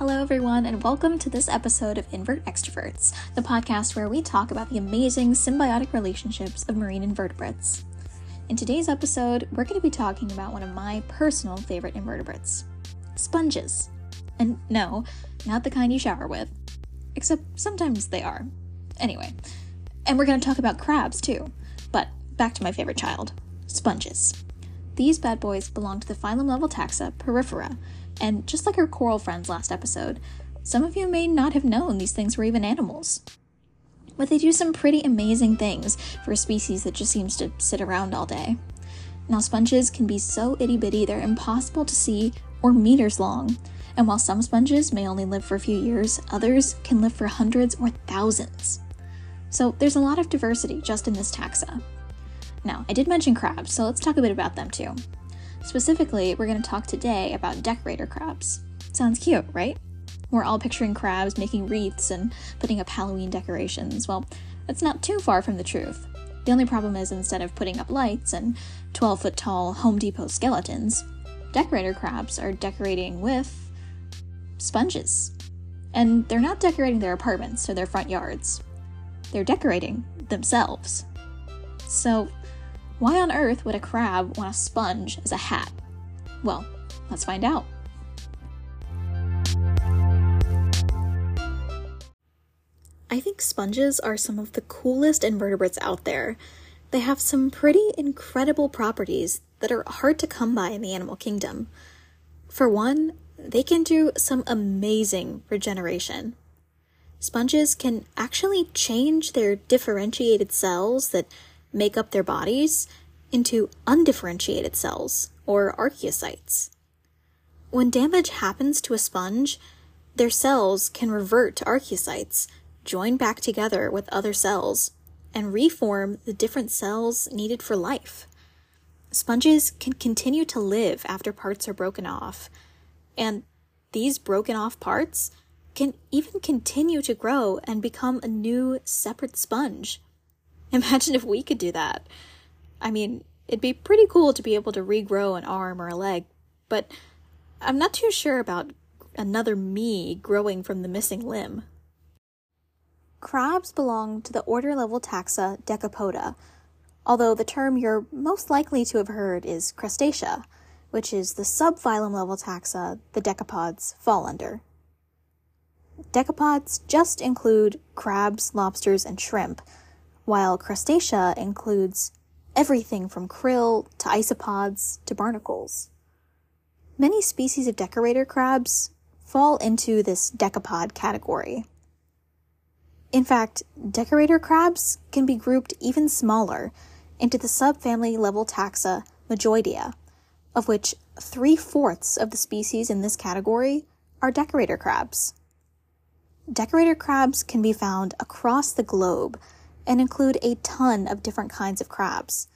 Hello, everyone, and welcome to this episode of Invert Extroverts, the podcast where we talk about the amazing symbiotic relationships of marine invertebrates. In today's episode, we're going to be talking about one of my personal favorite invertebrates sponges. And no, not the kind you shower with, except sometimes they are. Anyway, and we're going to talk about crabs too. But back to my favorite child sponges. These bad boys belong to the phylum level taxa Porifera, and just like our coral friends last episode, some of you may not have known these things were even animals. But they do some pretty amazing things for a species that just seems to sit around all day. Now, sponges can be so itty bitty they're impossible to see or meters long. And while some sponges may only live for a few years, others can live for hundreds or thousands. So there's a lot of diversity just in this taxa. Now, I did mention crabs, so let's talk a bit about them too. Specifically, we're going to talk today about decorator crabs. Sounds cute, right? We're all picturing crabs making wreaths and putting up Halloween decorations. Well, that's not too far from the truth. The only problem is instead of putting up lights and 12 foot tall Home Depot skeletons, decorator crabs are decorating with sponges. And they're not decorating their apartments or their front yards, they're decorating themselves. So, why on earth would a crab want a sponge as a hat? Well, let's find out. I think sponges are some of the coolest invertebrates out there. They have some pretty incredible properties that are hard to come by in the animal kingdom. For one, they can do some amazing regeneration. Sponges can actually change their differentiated cells that make up their bodies into undifferentiated cells, or archaeocytes. When damage happens to a sponge, their cells can revert to archaeocytes, join back together with other cells, and reform the different cells needed for life. Sponges can continue to live after parts are broken off, and these broken off parts can even continue to grow and become a new separate sponge. Imagine if we could do that. I mean, it'd be pretty cool to be able to regrow an arm or a leg, but I'm not too sure about another me growing from the missing limb. Crabs belong to the order level taxa Decapoda, although the term you're most likely to have heard is Crustacea, which is the subphylum level taxa the decapods fall under. Decapods just include crabs, lobsters, and shrimp, while Crustacea includes everything from krill to isopods to barnacles. Many species of decorator crabs fall into this decapod category. In fact, decorator crabs can be grouped even smaller into the subfamily level taxa Majoidea, of which three fourths of the species in this category are decorator crabs. Decorator crabs can be found across the globe and include a ton of different kinds of crabs.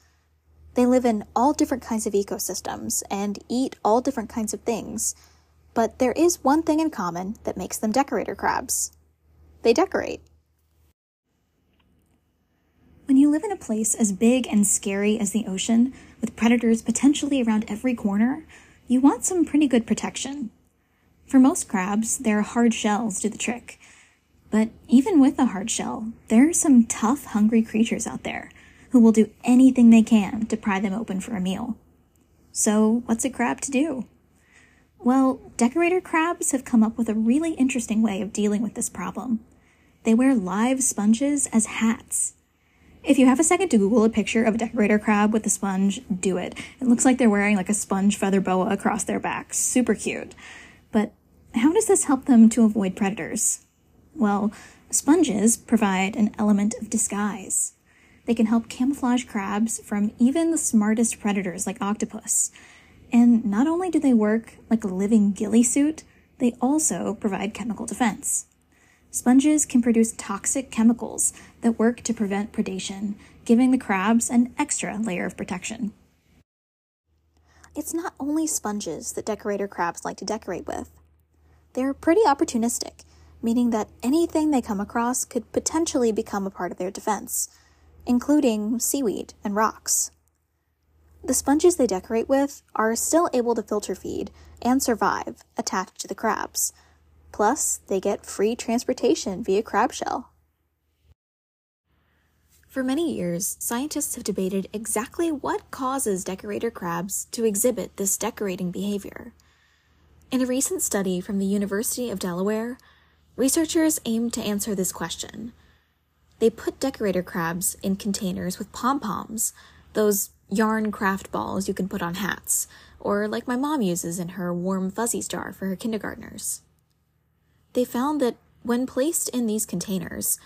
They live in all different kinds of ecosystems and eat all different kinds of things, but there is one thing in common that makes them decorator crabs they decorate. When you live in a place as big and scary as the ocean, with predators potentially around every corner, you want some pretty good protection. For most crabs, their hard shells do the trick. But even with a hard shell, there are some tough, hungry creatures out there who will do anything they can to pry them open for a meal. So, what's a crab to do? Well, decorator crabs have come up with a really interesting way of dealing with this problem. They wear live sponges as hats. If you have a second to Google a picture of a decorator crab with a sponge, do it. It looks like they're wearing like a sponge feather boa across their back. Super cute. But how does this help them to avoid predators? Well, sponges provide an element of disguise. They can help camouflage crabs from even the smartest predators like octopus. And not only do they work like a living ghillie suit, they also provide chemical defense. Sponges can produce toxic chemicals that work to prevent predation, giving the crabs an extra layer of protection. It's not only sponges that decorator crabs like to decorate with. They're pretty opportunistic, meaning that anything they come across could potentially become a part of their defense, including seaweed and rocks. The sponges they decorate with are still able to filter feed and survive attached to the crabs, Plus, they get free transportation via crab shell. For many years, scientists have debated exactly what causes decorator crabs to exhibit this decorating behavior. In a recent study from the University of Delaware, researchers aimed to answer this question. They put decorator crabs in containers with pom poms, those yarn craft balls you can put on hats, or like my mom uses in her warm fuzzies jar for her kindergartners. They found that when placed in these containers,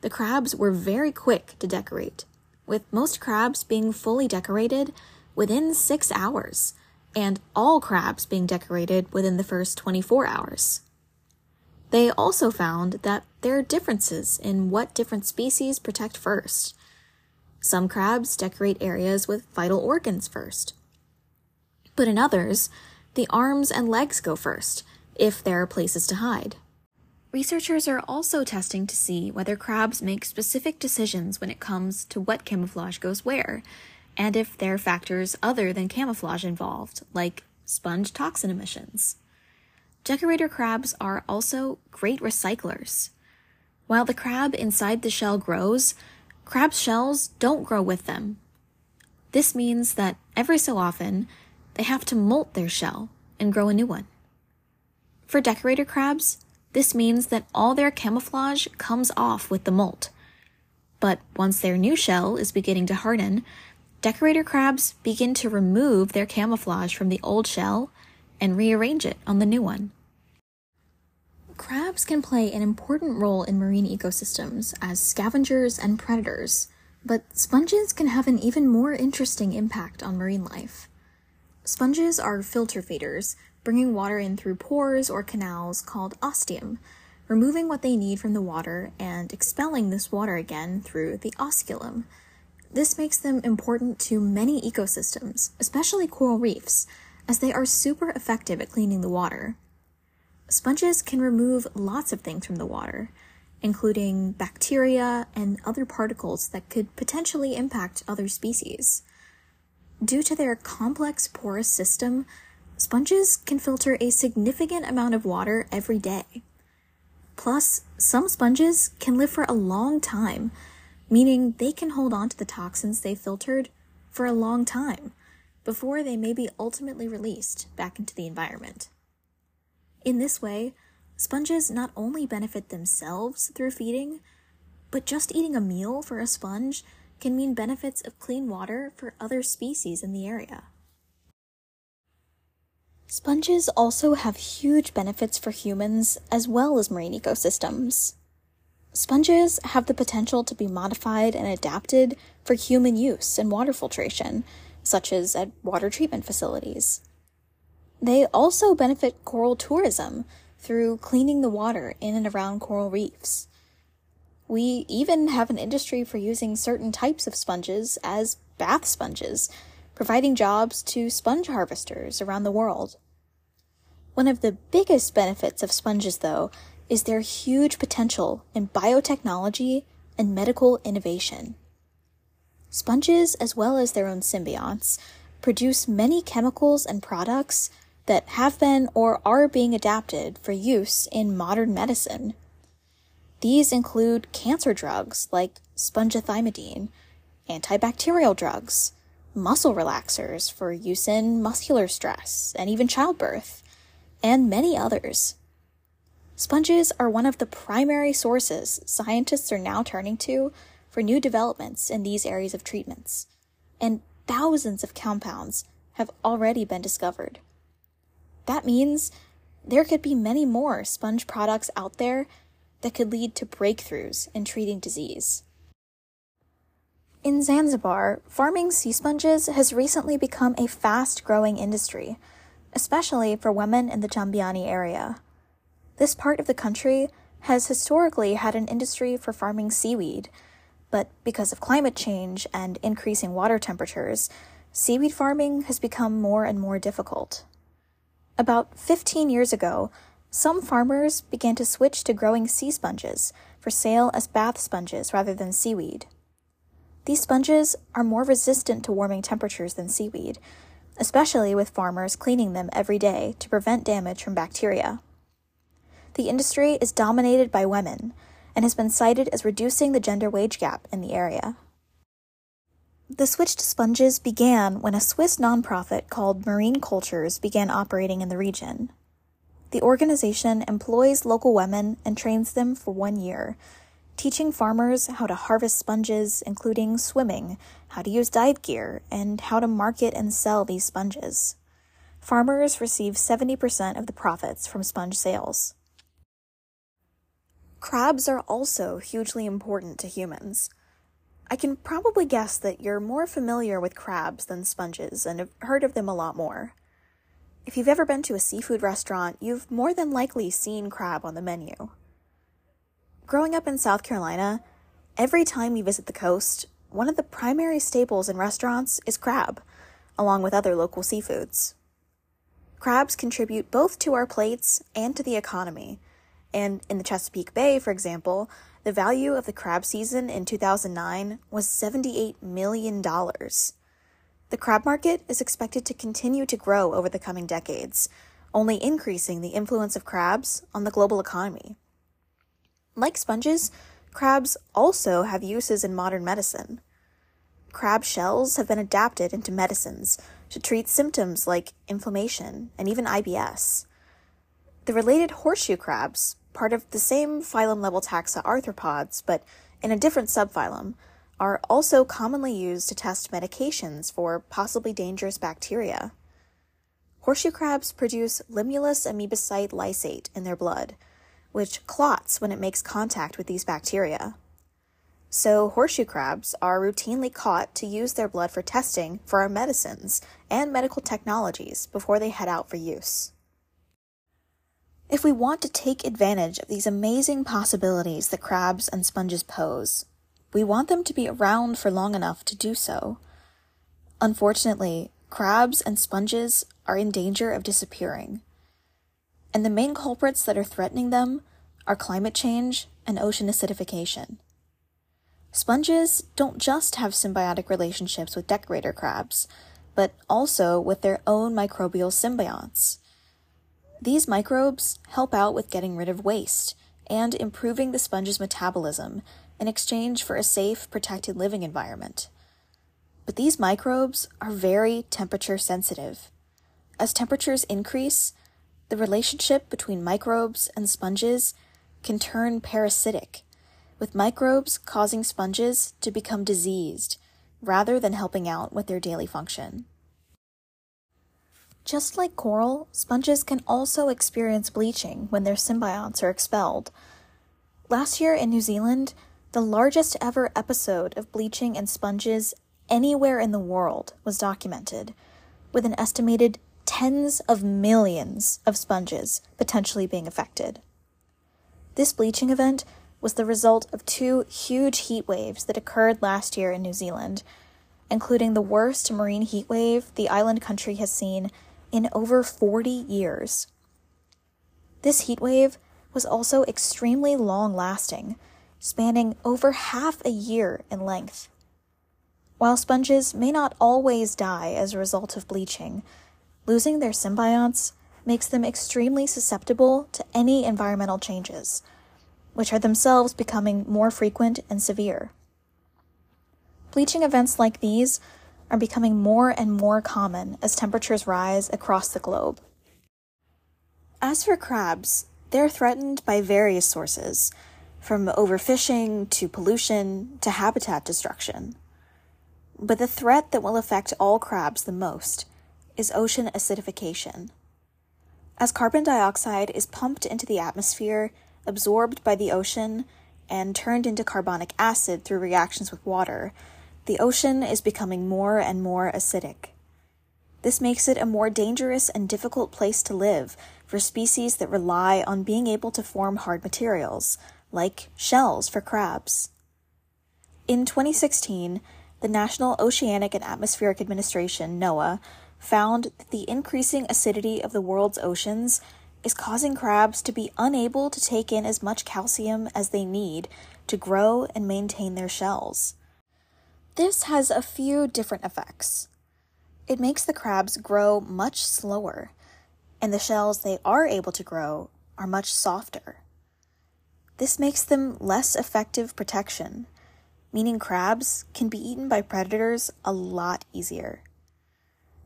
the crabs were very quick to decorate, with most crabs being fully decorated within six hours, and all crabs being decorated within the first 24 hours. They also found that there are differences in what different species protect first. Some crabs decorate areas with vital organs first. But in others, the arms and legs go first, if there are places to hide. Researchers are also testing to see whether crabs make specific decisions when it comes to what camouflage goes where, and if there are factors other than camouflage involved, like sponge toxin emissions. Decorator crabs are also great recyclers. While the crab inside the shell grows, crab shells don't grow with them. This means that every so often, they have to molt their shell and grow a new one. For decorator crabs, this means that all their camouflage comes off with the molt. But once their new shell is beginning to harden, decorator crabs begin to remove their camouflage from the old shell and rearrange it on the new one. Crabs can play an important role in marine ecosystems as scavengers and predators, but sponges can have an even more interesting impact on marine life. Sponges are filter feeders, bringing water in through pores or canals called ostium, removing what they need from the water and expelling this water again through the osculum. This makes them important to many ecosystems, especially coral reefs, as they are super effective at cleaning the water. Sponges can remove lots of things from the water, including bacteria and other particles that could potentially impact other species. Due to their complex porous system, Sponges can filter a significant amount of water every day. Plus, some sponges can live for a long time, meaning they can hold on to the toxins they filtered for a long time before they may be ultimately released back into the environment. In this way, sponges not only benefit themselves through feeding, but just eating a meal for a sponge can mean benefits of clean water for other species in the area. Sponges also have huge benefits for humans as well as marine ecosystems. Sponges have the potential to be modified and adapted for human use in water filtration, such as at water treatment facilities. They also benefit coral tourism through cleaning the water in and around coral reefs. We even have an industry for using certain types of sponges as bath sponges, providing jobs to sponge harvesters around the world. One of the biggest benefits of sponges, though, is their huge potential in biotechnology and medical innovation. Sponges, as well as their own symbionts, produce many chemicals and products that have been or are being adapted for use in modern medicine. These include cancer drugs like spongothymidine, antibacterial drugs, muscle relaxers for use in muscular stress, and even childbirth and many others. Sponges are one of the primary sources scientists are now turning to for new developments in these areas of treatments, and thousands of compounds have already been discovered. That means there could be many more sponge products out there that could lead to breakthroughs in treating disease. In Zanzibar, farming sea sponges has recently become a fast growing industry especially for women in the Jambiani area. This part of the country has historically had an industry for farming seaweed, but because of climate change and increasing water temperatures, seaweed farming has become more and more difficult. About 15 years ago, some farmers began to switch to growing sea sponges for sale as bath sponges rather than seaweed. These sponges are more resistant to warming temperatures than seaweed, especially with farmers cleaning them every day to prevent damage from bacteria. the industry is dominated by women and has been cited as reducing the gender wage gap in the area. The switch to sponges began when a Swiss nonprofit called Marine Cultures began operating in the region. The organization employs local women and trains them for one year, teaching farmers how to harvest sponges, including swimming, how to use dive gear, and how to market and sell these sponges. Farmers receive 70% of the profits from sponge sales. Crabs are also hugely important to humans. I can probably guess that you're more familiar with crabs than sponges and have heard of them a lot more. If you've ever been to a seafood restaurant, you've more than likely seen crab on the menu. Growing up in South Carolina, every time we visit the coast, one of the primary staples in restaurants is crab, along with other local seafoods. Crabs contribute both to our plates and to the economy, and in the Chesapeake Bay, for example, the value of the crab season in 2009 was $78 million. The crab market is expected to continue to grow over the coming decades, only increasing the influence of crabs on the global economy. Like sponges, crabs also have uses in modern medicine. Crab shells have been adapted into medicines to treat symptoms like inflammation and even IBS. The related horseshoe crabs part of the same phylum level taxa arthropods, but in a different subphylum, are also commonly used to test medications for possibly dangerous bacteria. Horseshoe crabs produce limulus amoebocyte lysate in their blood, which clots when it makes contact with these bacteria. So, horseshoe crabs are routinely caught to use their blood for testing for our medicines and medical technologies before they head out for use. If we want to take advantage of these amazing possibilities that crabs and sponges pose, we want them to be around for long enough to do so. Unfortunately, crabs and sponges are in danger of disappearing. And the main culprits that are threatening them are climate change and ocean acidification. Sponges don't just have symbiotic relationships with decorator crabs, but also with their own microbial symbionts. These microbes help out with getting rid of waste and improving the sponge's metabolism in exchange for a safe, protected living environment. But these microbes are very temperature sensitive. As temperatures increase, the relationship between microbes and sponges can turn parasitic, with microbes causing sponges to become diseased rather than helping out with their daily function. Just like coral, sponges can also experience bleaching when their symbionts are expelled. Last year in New Zealand, the largest ever episode of bleaching in sponges anywhere in the world was documented, with an estimated tens of millions of sponges potentially being affected. This bleaching event was the result of two huge heat waves that occurred last year in New Zealand, including the worst marine heat wave the island country has seen in over 40 years. This heat wave was also extremely long lasting, spanning over half a year in length. While sponges may not always die as a result of bleaching, losing their symbionts makes them extremely susceptible to any environmental changes, which are themselves becoming more frequent and severe. Bleaching events like these are becoming more and more common as temperatures rise across the globe. As for crabs, they're threatened by various sources, from overfishing to pollution to habitat destruction. But the threat that will affect all crabs the most is ocean acidification. As carbon dioxide is pumped into the atmosphere, absorbed by the ocean, and turned into carbonic acid through reactions with water, the ocean is becoming more and more acidic. This makes it a more dangerous and difficult place to live for species that rely on being able to form hard materials, like shells for crabs. In 2016, the National Oceanic and Atmospheric Administration, NOAA, found that the increasing acidity of the world's oceans is causing crabs to be unable to take in as much calcium as they need to grow and maintain their shells. This has a few different effects. It makes the crabs grow much slower, and the shells they are able to grow are much softer. This makes them less effective protection, meaning crabs can be eaten by predators a lot easier.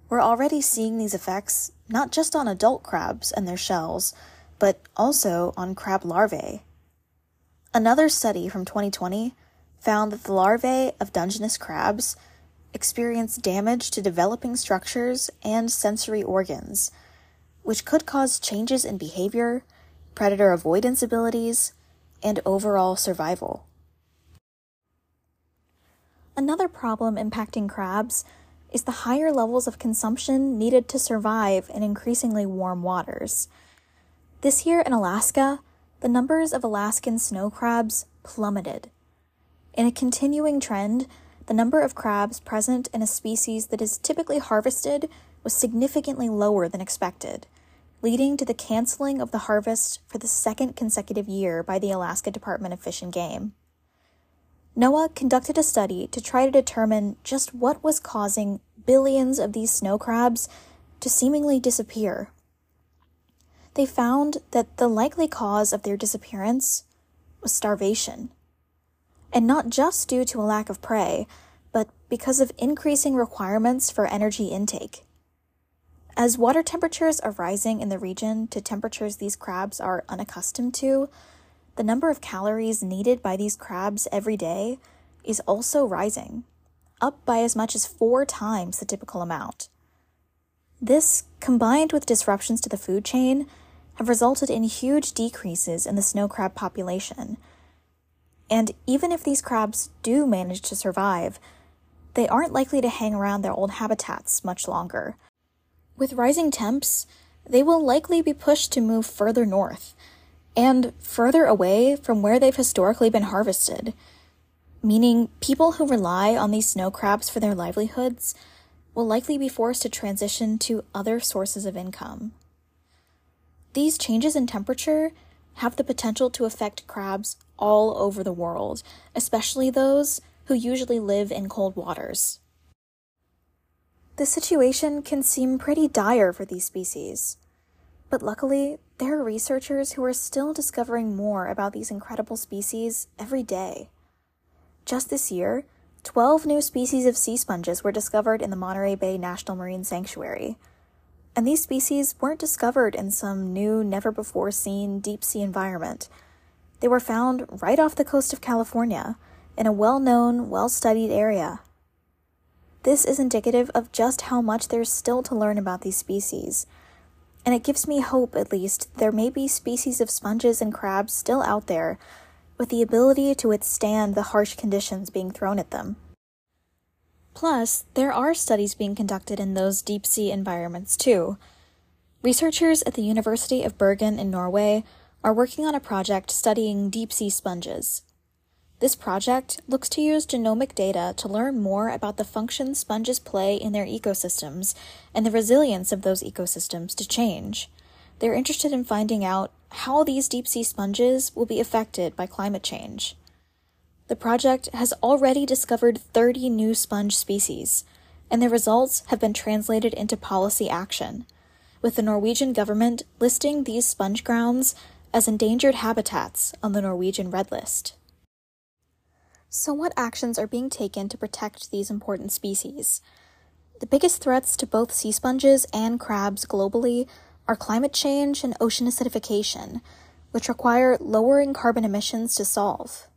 We're already seeing these effects not just on adult crabs and their shells, but also on crab larvae. Another study from 2020 found that the larvae of Dungeness crabs experience damage to developing structures and sensory organs, which could cause changes in behavior, predator avoidance abilities, and overall survival. Another problem impacting crabs is the higher levels of consumption needed to survive in increasingly warm waters. This year in Alaska, the numbers of Alaskan snow crabs plummeted. In a continuing trend, the number of crabs present in a species that is typically harvested was significantly lower than expected, leading to the canceling of the harvest for the second consecutive year by the Alaska Department of Fish and Game. NOAA conducted a study to try to determine just what was causing billions of these snow crabs to seemingly disappear. They found that the likely cause of their disappearance was starvation. And not just due to a lack of prey, but because of increasing requirements for energy intake. As water temperatures are rising in the region to temperatures these crabs are unaccustomed to, the number of calories needed by these crabs every day is also rising, up by as much as four times the typical amount. This, combined with disruptions to the food chain, have resulted in huge decreases in the snow crab population. And even if these crabs do manage to survive, they aren't likely to hang around their old habitats much longer with rising temps, they will likely be pushed to move further north and further away from where they've historically been harvested, meaning people who rely on these snow crabs for their livelihoods will likely be forced to transition to other sources of income. These changes in temperature have the potential to affect crabs all over the world, especially those who usually live in cold waters. The situation can seem pretty dire for these species. But luckily, there are researchers who are still discovering more about these incredible species every day. Just this year, 12 new species of sea sponges were discovered in the Monterey Bay National Marine Sanctuary. And these species weren't discovered in some new, never before seen deep sea environment. They were found right off the coast of California, in a well known, well studied area. This is indicative of just how much there's still to learn about these species. And it gives me hope, at least, there may be species of sponges and crabs still out there with the ability to withstand the harsh conditions being thrown at them. Plus, there are studies being conducted in those deep sea environments too. Researchers at the University of Bergen in Norway are working on a project studying deep sea sponges. This project looks to use genomic data to learn more about the function sponges play in their ecosystems and the resilience of those ecosystems to change. They're interested in finding out how these deep sea sponges will be affected by climate change. The project has already discovered 30 new sponge species, and the results have been translated into policy action, with the Norwegian government listing these sponge grounds as endangered habitats on the Norwegian Red List. So, what actions are being taken to protect these important species? The biggest threats to both sea sponges and crabs globally are climate change and ocean acidification, which require lowering carbon emissions to solve.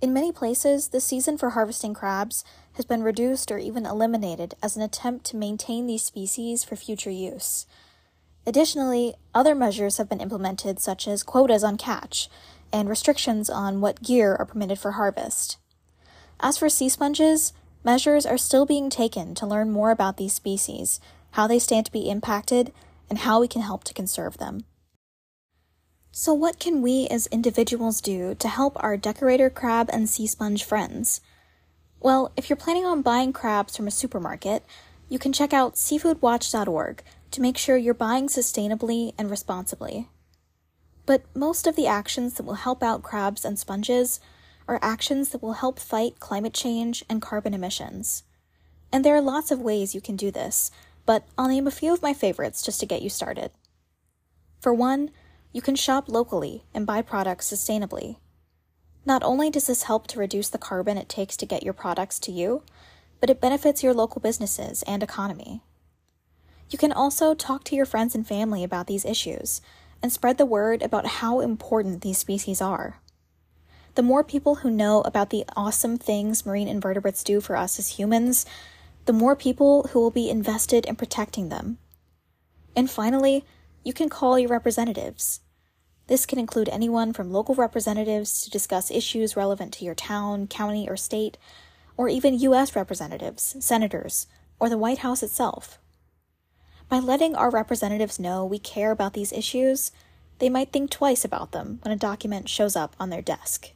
In many places, the season for harvesting crabs has been reduced or even eliminated as an attempt to maintain these species for future use. Additionally, other measures have been implemented, such as quotas on catch and restrictions on what gear are permitted for harvest. As for sea sponges, measures are still being taken to learn more about these species, how they stand to be impacted, and how we can help to conserve them. So, what can we as individuals do to help our decorator crab and sea sponge friends? Well, if you're planning on buying crabs from a supermarket, you can check out seafoodwatch.org to make sure you're buying sustainably and responsibly. But most of the actions that will help out crabs and sponges are actions that will help fight climate change and carbon emissions. And there are lots of ways you can do this, but I'll name a few of my favorites just to get you started. For one, You can shop locally and buy products sustainably. Not only does this help to reduce the carbon it takes to get your products to you, but it benefits your local businesses and economy. You can also talk to your friends and family about these issues and spread the word about how important these species are. The more people who know about the awesome things marine invertebrates do for us as humans, the more people who will be invested in protecting them. And finally, you can call your representatives. This can include anyone from local representatives to discuss issues relevant to your town, county, or state, or even U.S. representatives, senators, or the White House itself. By letting our representatives know we care about these issues, they might think twice about them when a document shows up on their desk.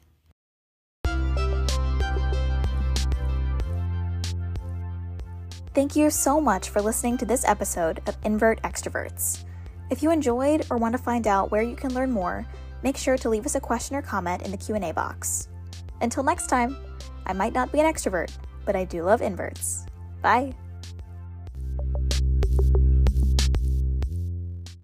Thank you so much for listening to this episode of Invert Extroverts. If you enjoyed or want to find out where you can learn more, make sure to leave us a question or comment in the Q&A box. Until next time, I might not be an extrovert, but I do love inverts. Bye.